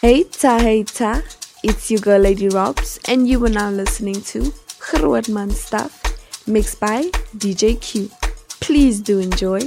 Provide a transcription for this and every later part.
Heita, hey ta, it's your girl Lady Robs, and you are now listening to Grootman Stuff, mixed by DJ Q. Please do enjoy.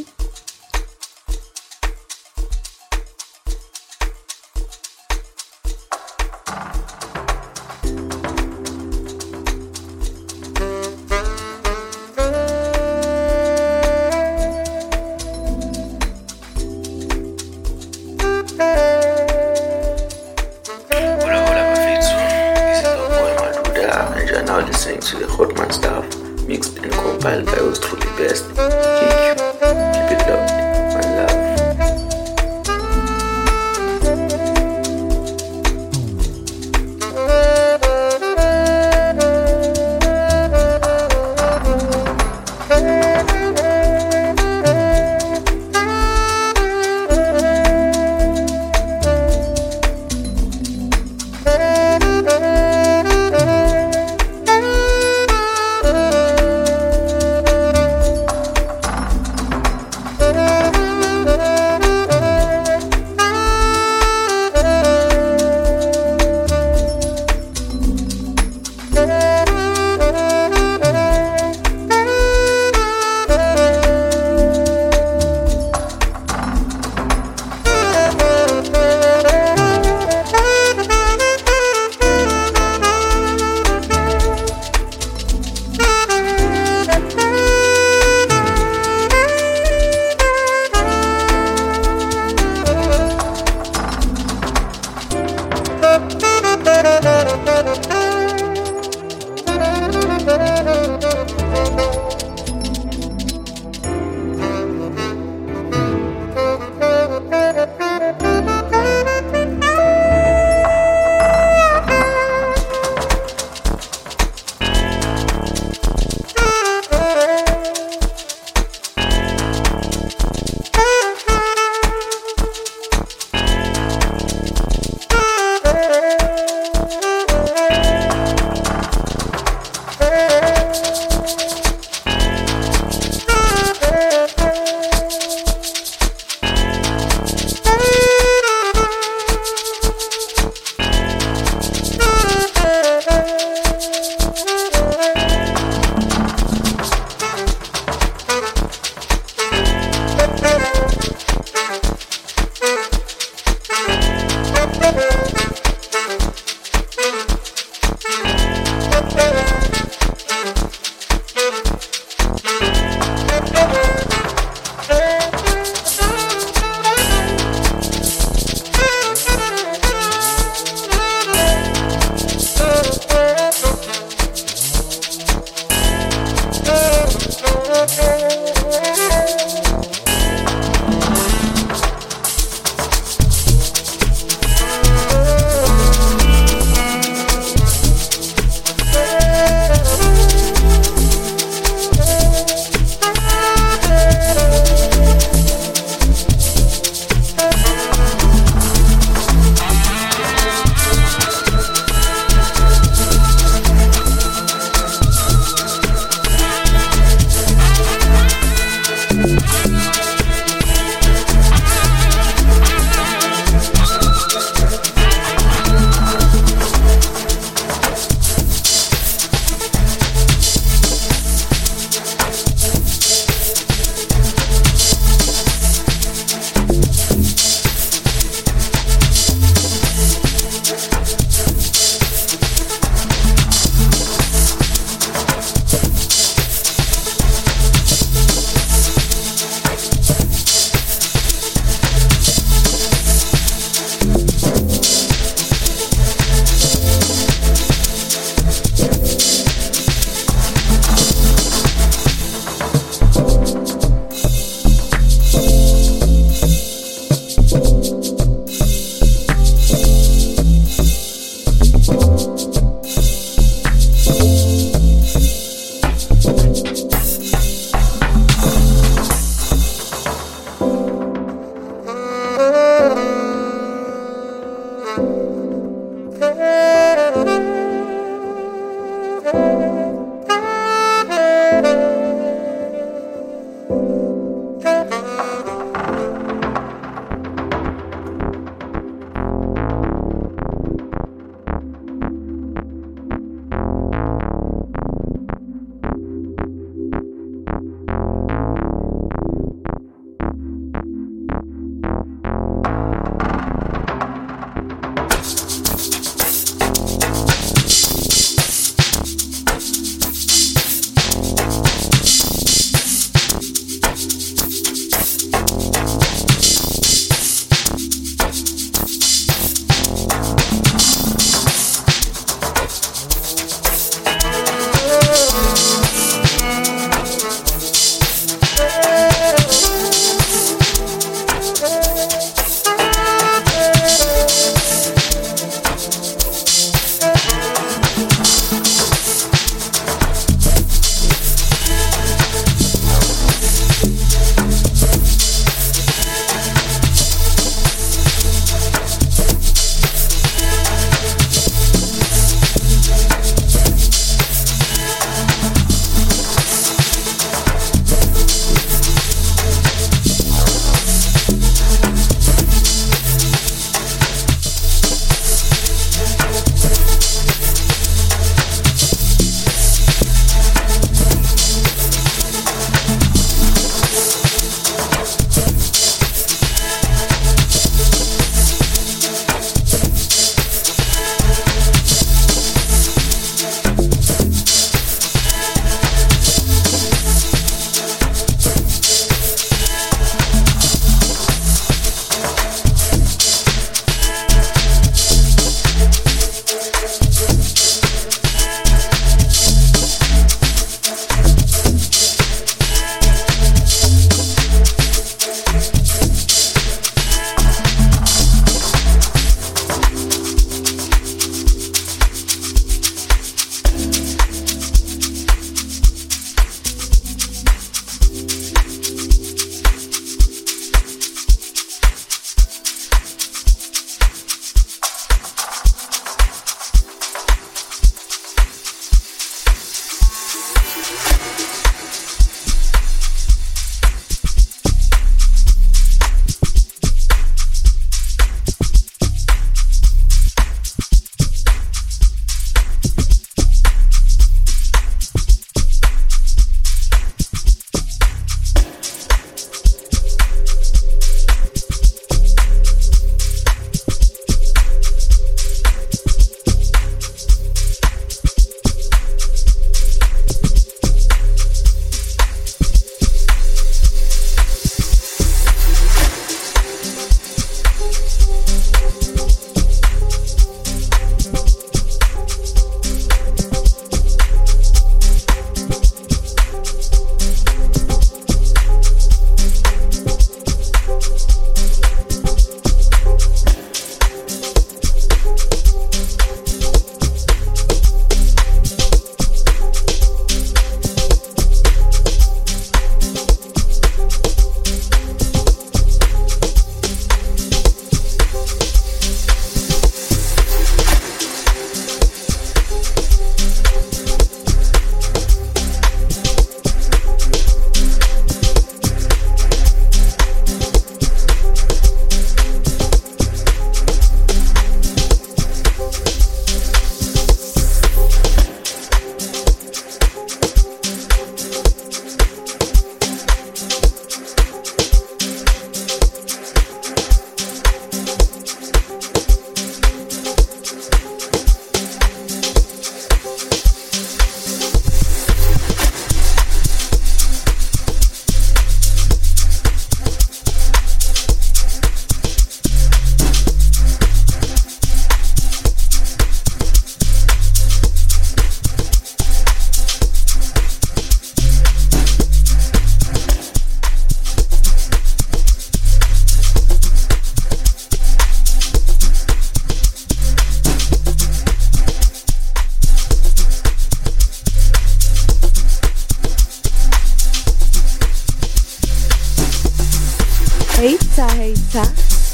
Heita, heita,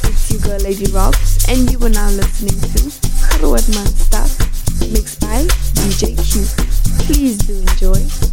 it's your girl Lady Rocks, and you are now listening to Grootman Stuff, mixed by DJ Q. Please do enjoy.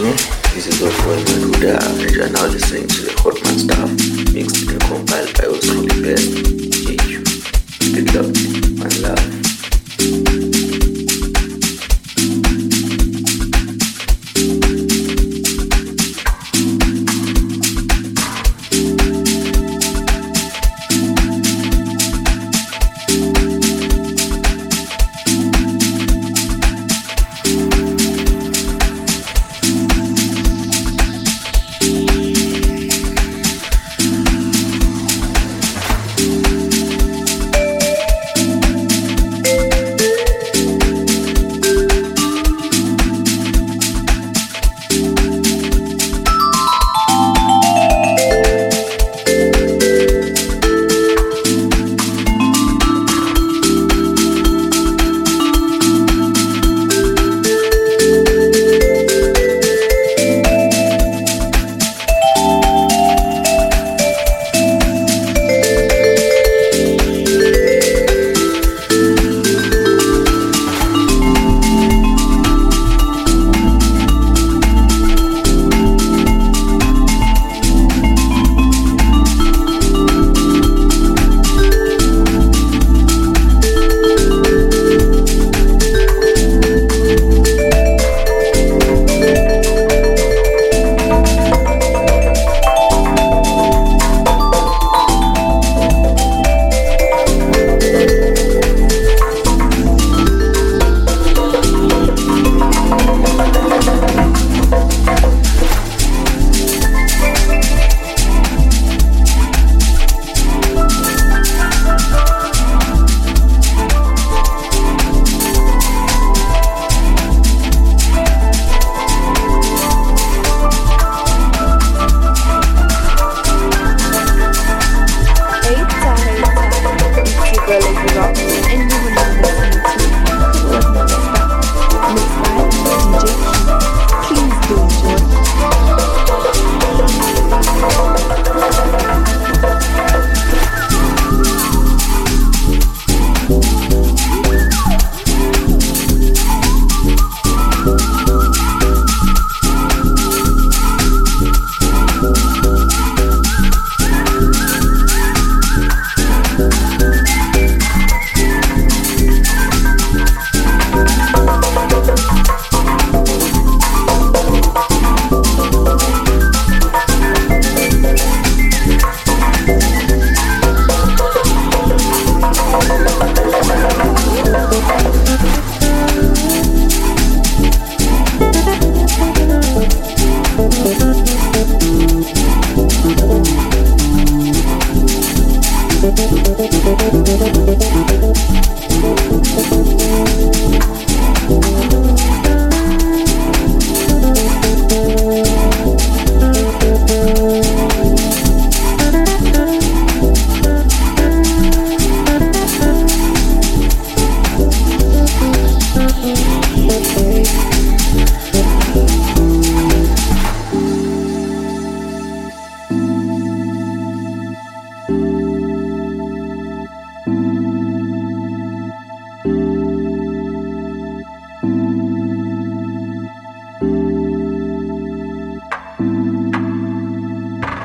Bafethu. This is your boy Maluda, and you are now listening to the Hotman stuff mixed and compiled by yours truly best, JQ. Good luck, one love.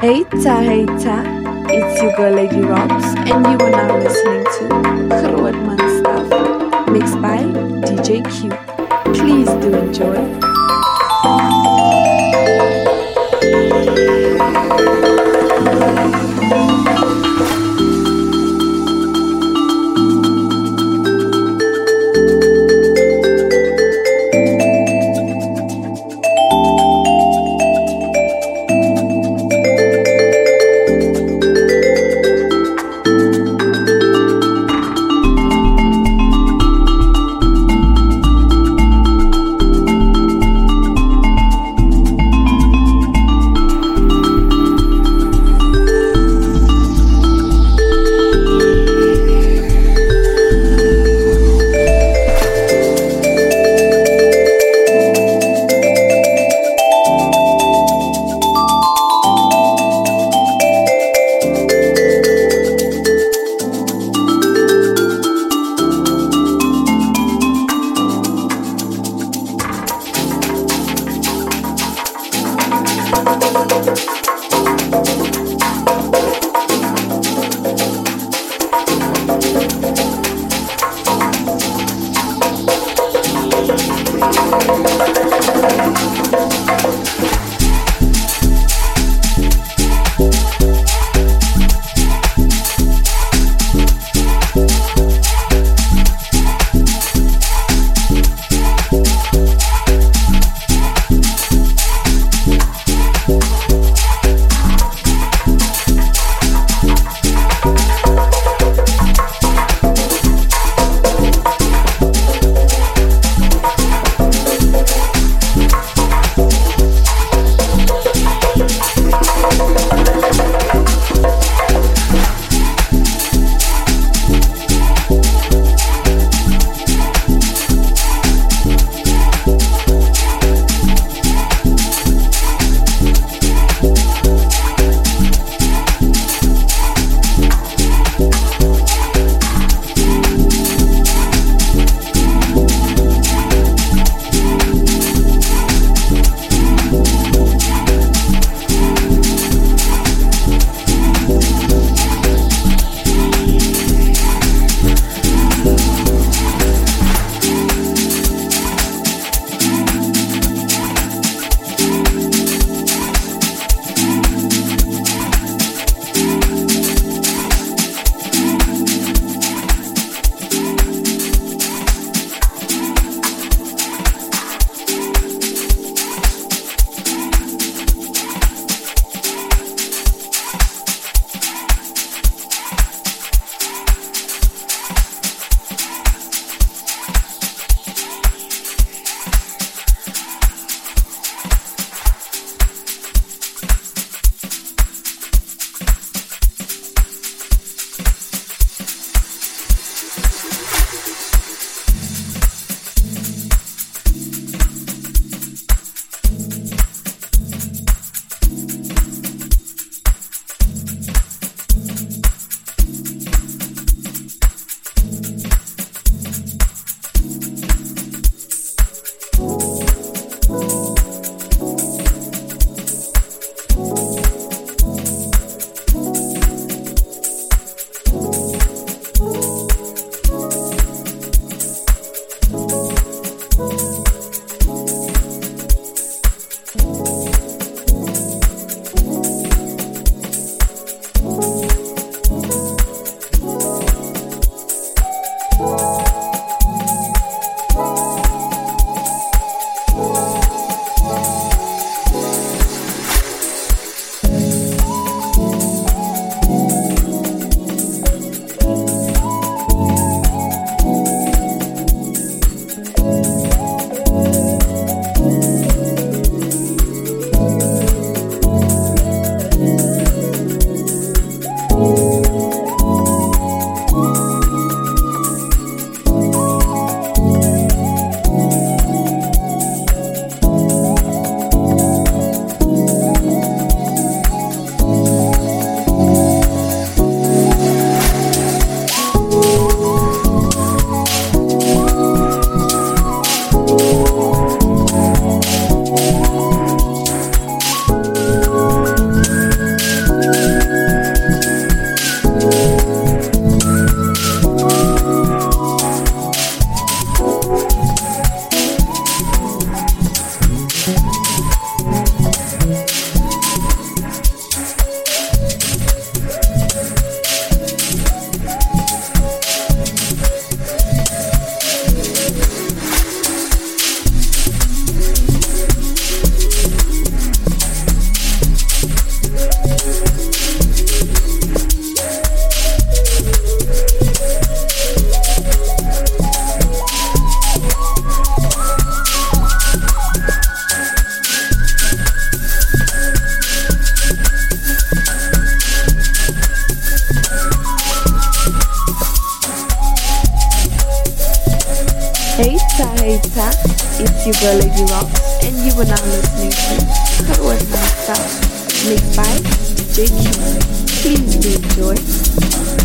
Heita, heita, it's your girl Lady Robs, and you are now listening to Grootman Stuff, mixed by DJ Q. Please do enjoy. heita, heita, it's your girl Lady Rock, and you are now listening to Cut Was My Style, by DJ Please enjoy.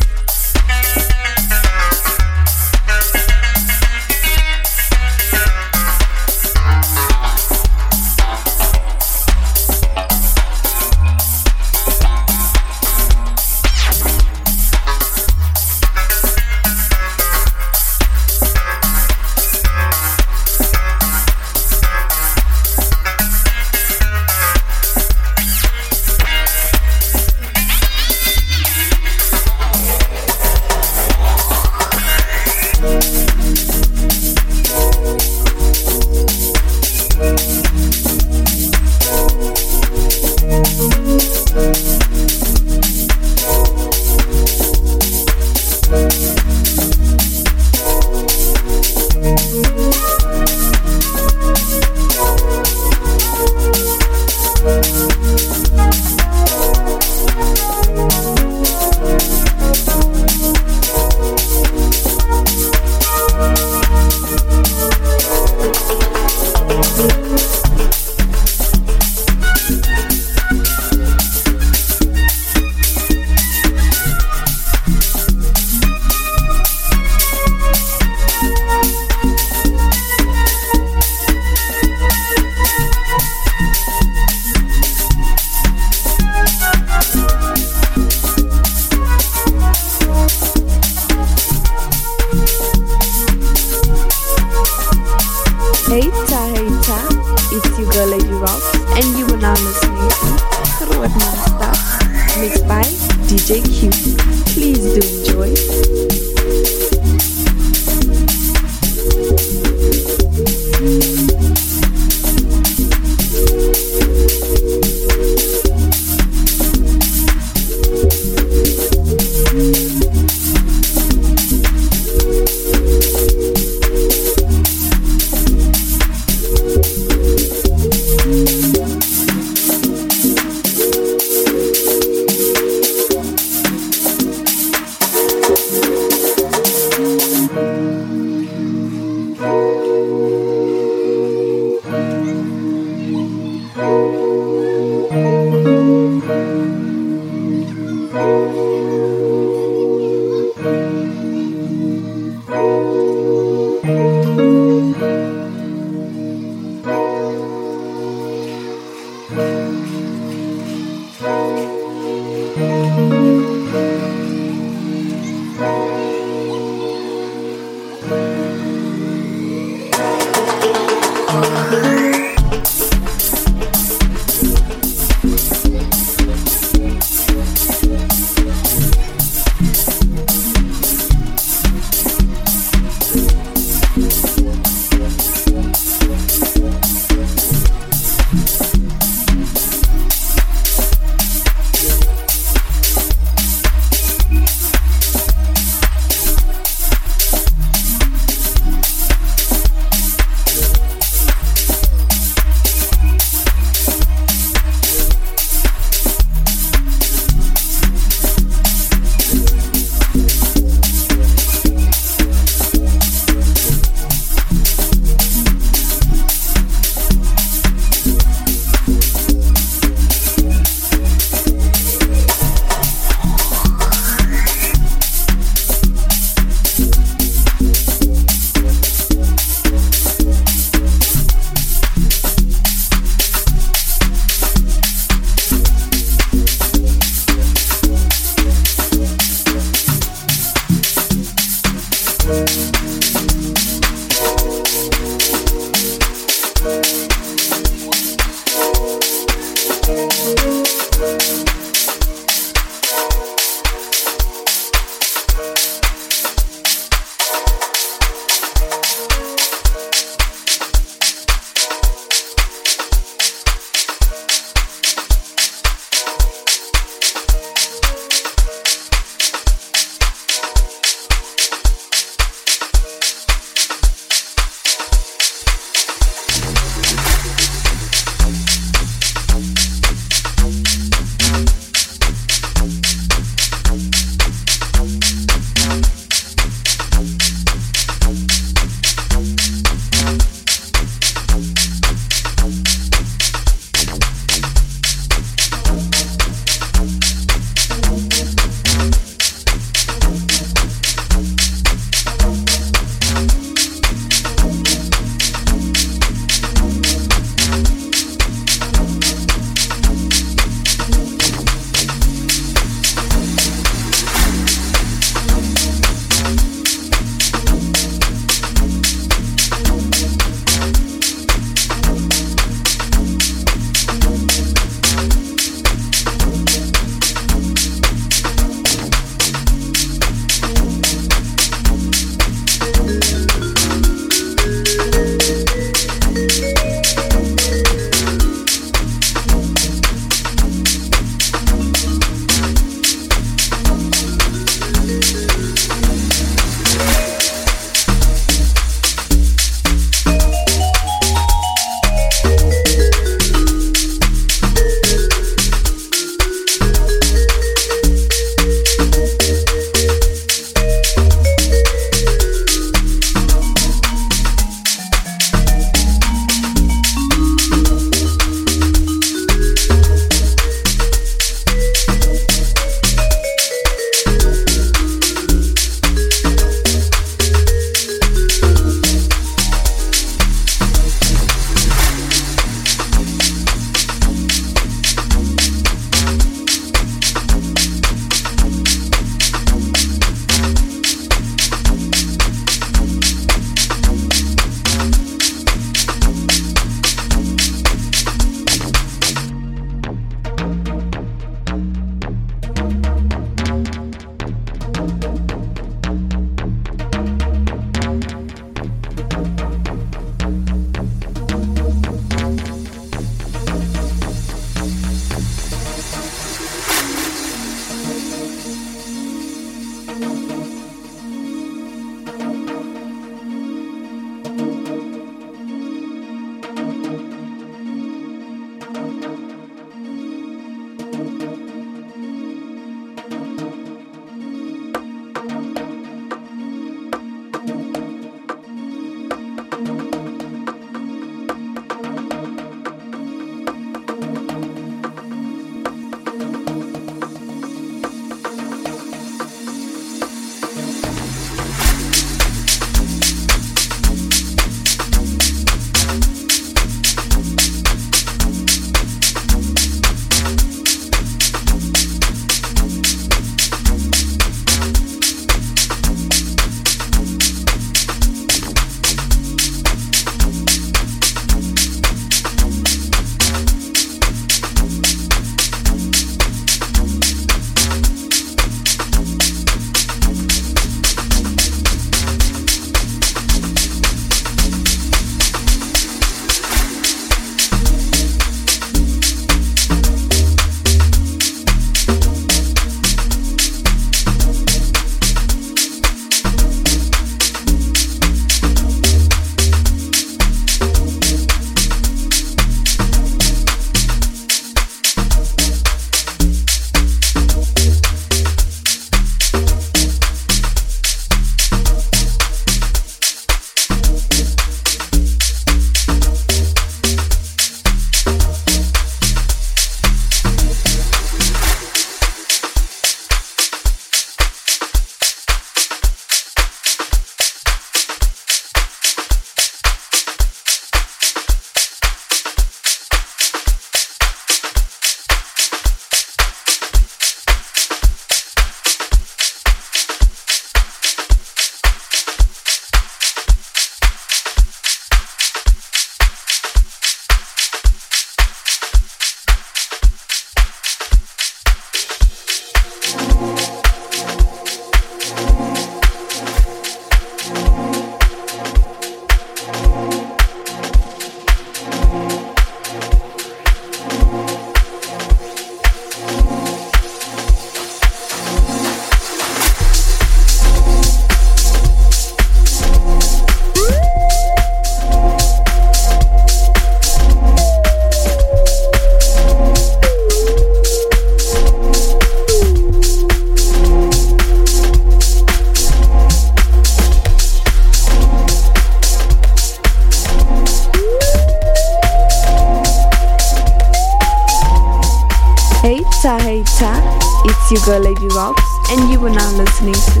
Heita, it's your girl Lady Rocks and you are now listening to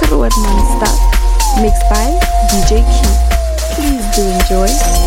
Grootman Stuff, mixed by DJ Q. Please do enjoy.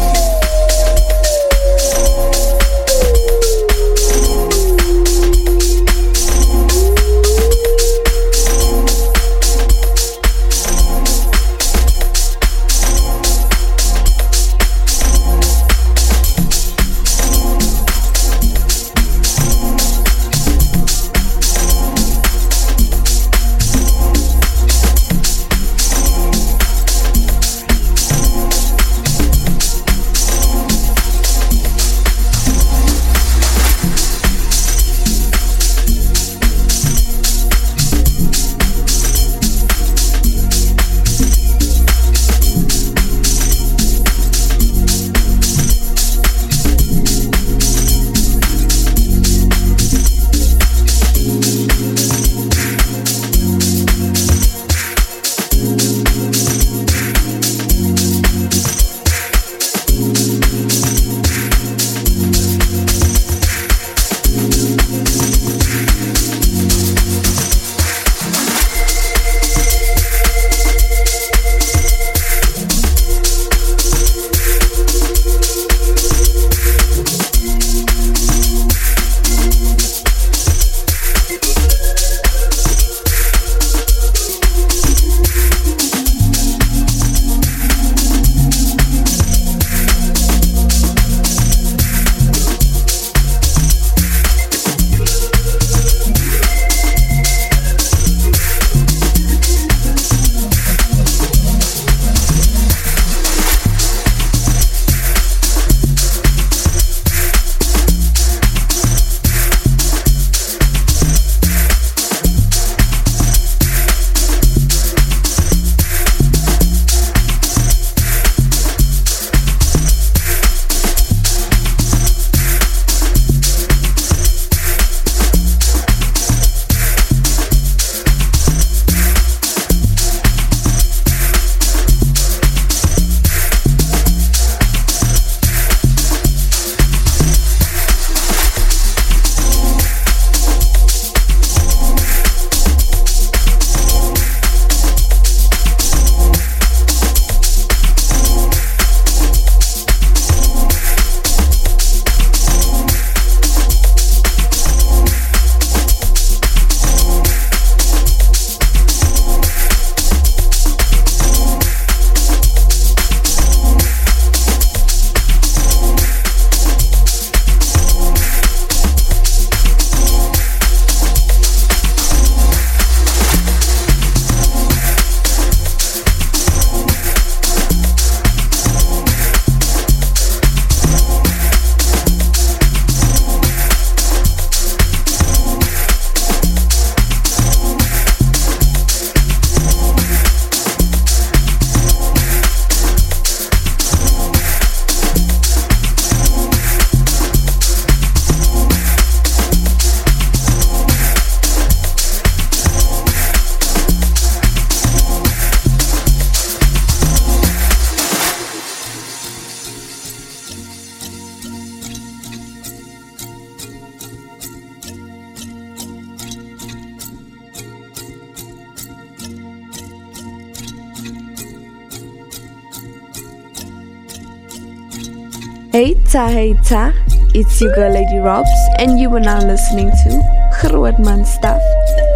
Hey ta, hey ta, it's your girl Lady Robs, and you are now listening to Grootman Stuff,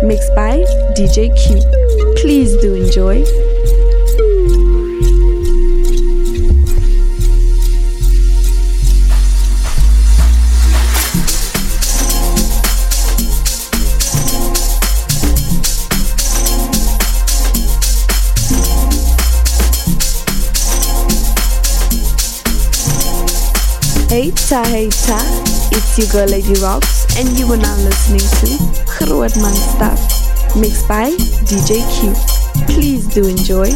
mixed by DJ Q. Please do enjoy. Heita, hey ta, it's your girl Lady Rocks and you are now listening to Grootman Stuff, mixed by DJ Q. Please do enjoy.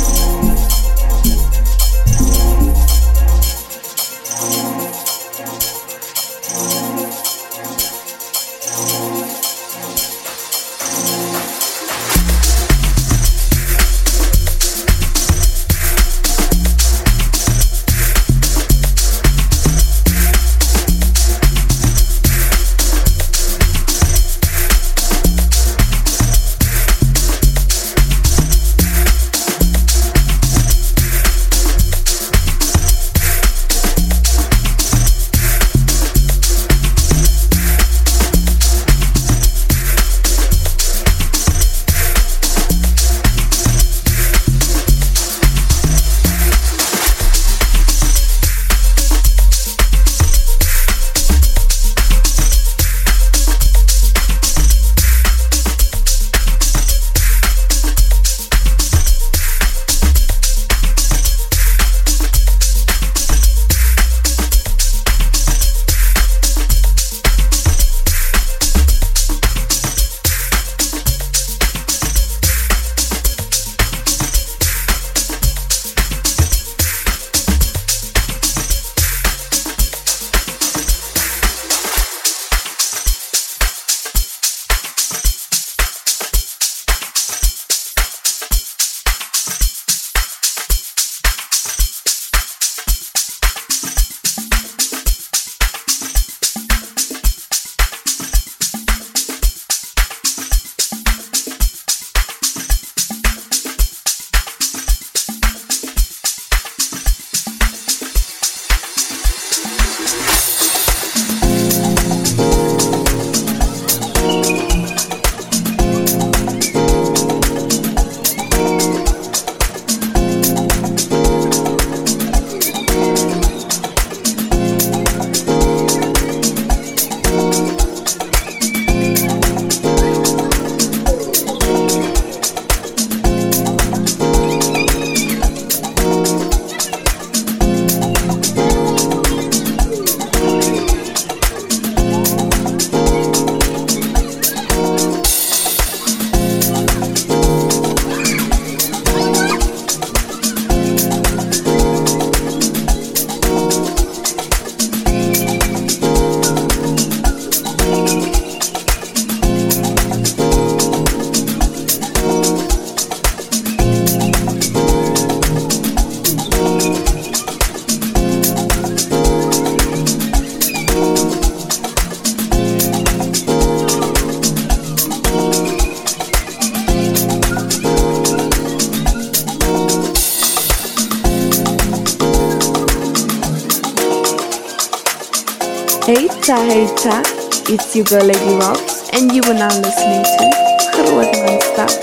It's your girl Lady Robs, and you are now listening to Grootman Stuff,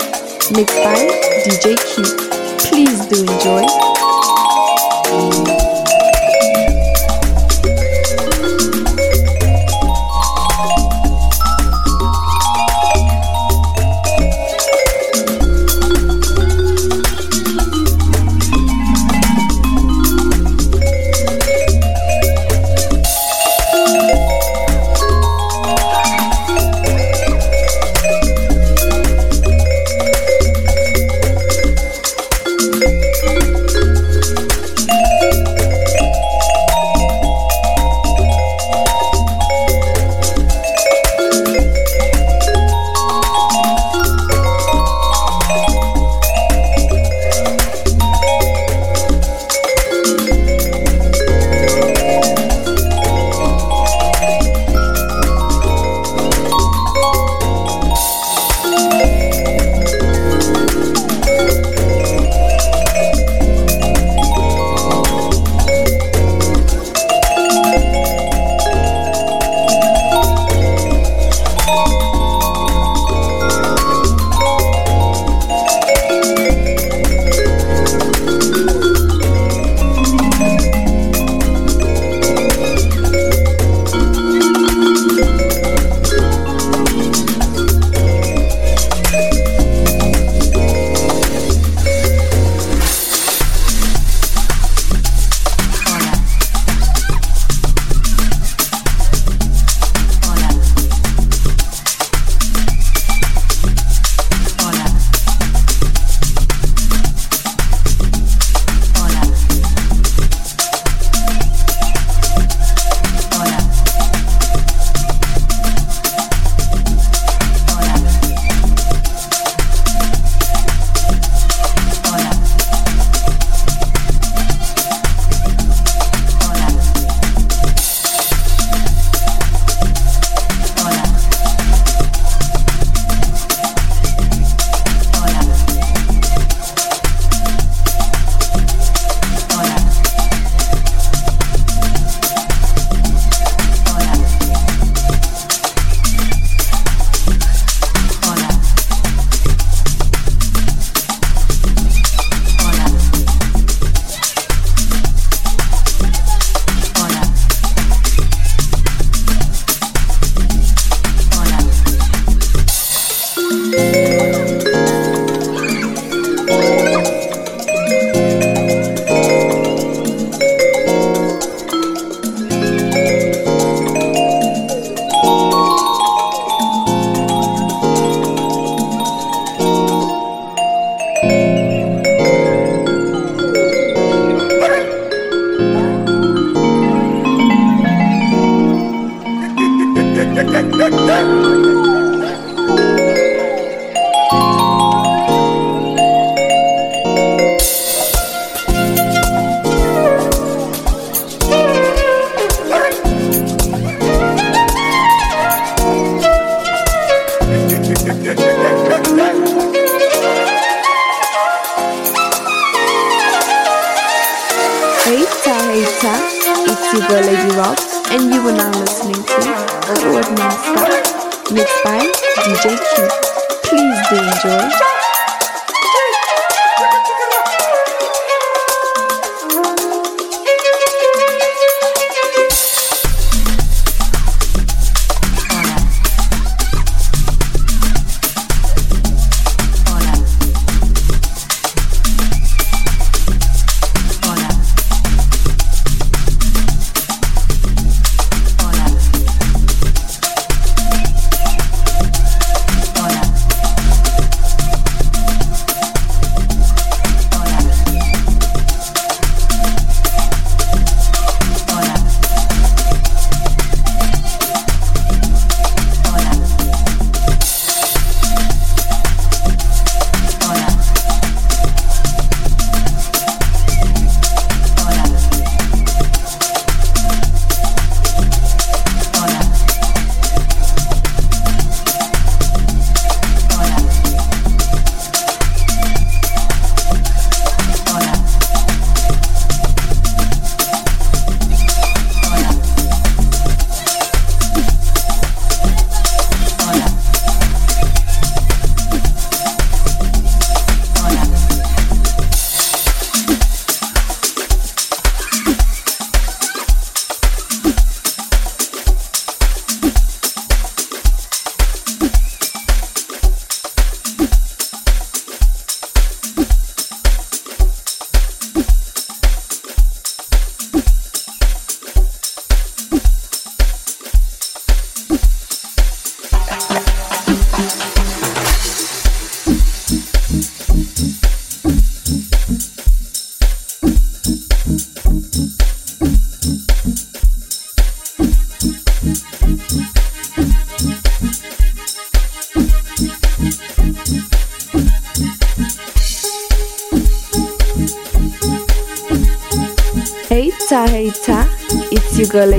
mixed by DJ Q. Please do enjoy.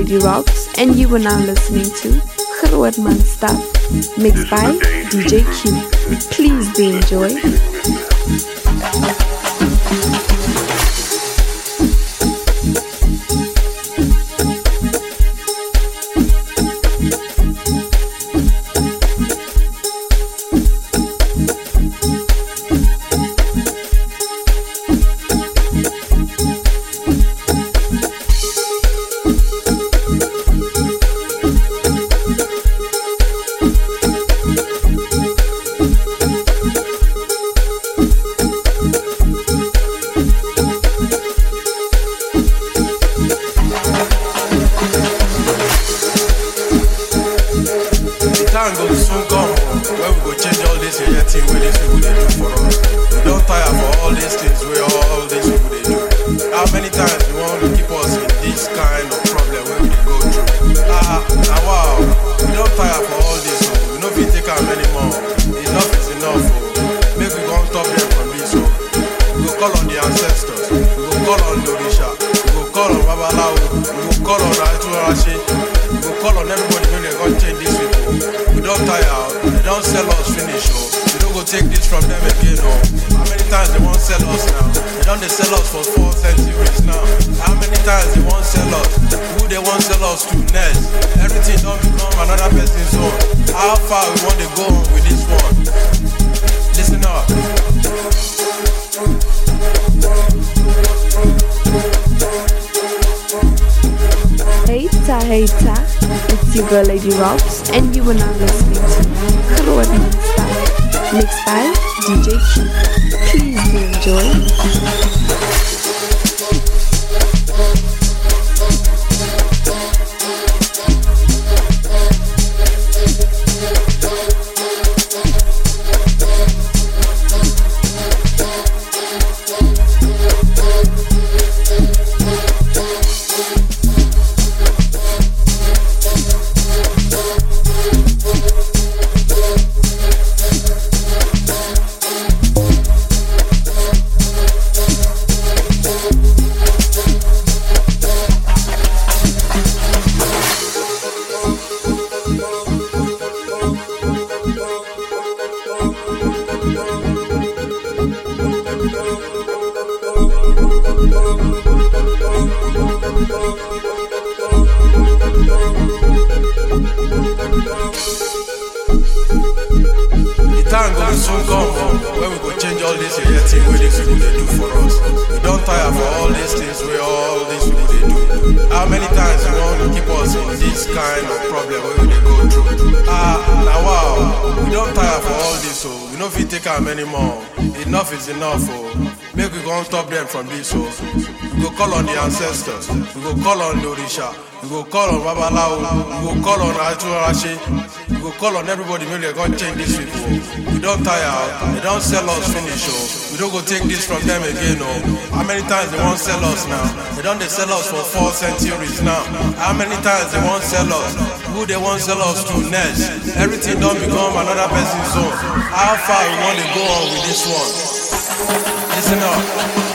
It's your girl Lady Rocks, and you are now listening to Grootman Stuff, mixed by DJ Q. Please be enjoyed. Call on Babalawo. We go call on Atunrashe. We go call on everybody make they come change this people. We don tire. o. They don sell us finish o. We don't go take this from them again o. How many times they wan sell us now? They don dey sell us for four centuries now. How many times they wan sell us? Who they wan sell us to next? Everything don become another person's own. How far we wan dey go on with this one? Listen up.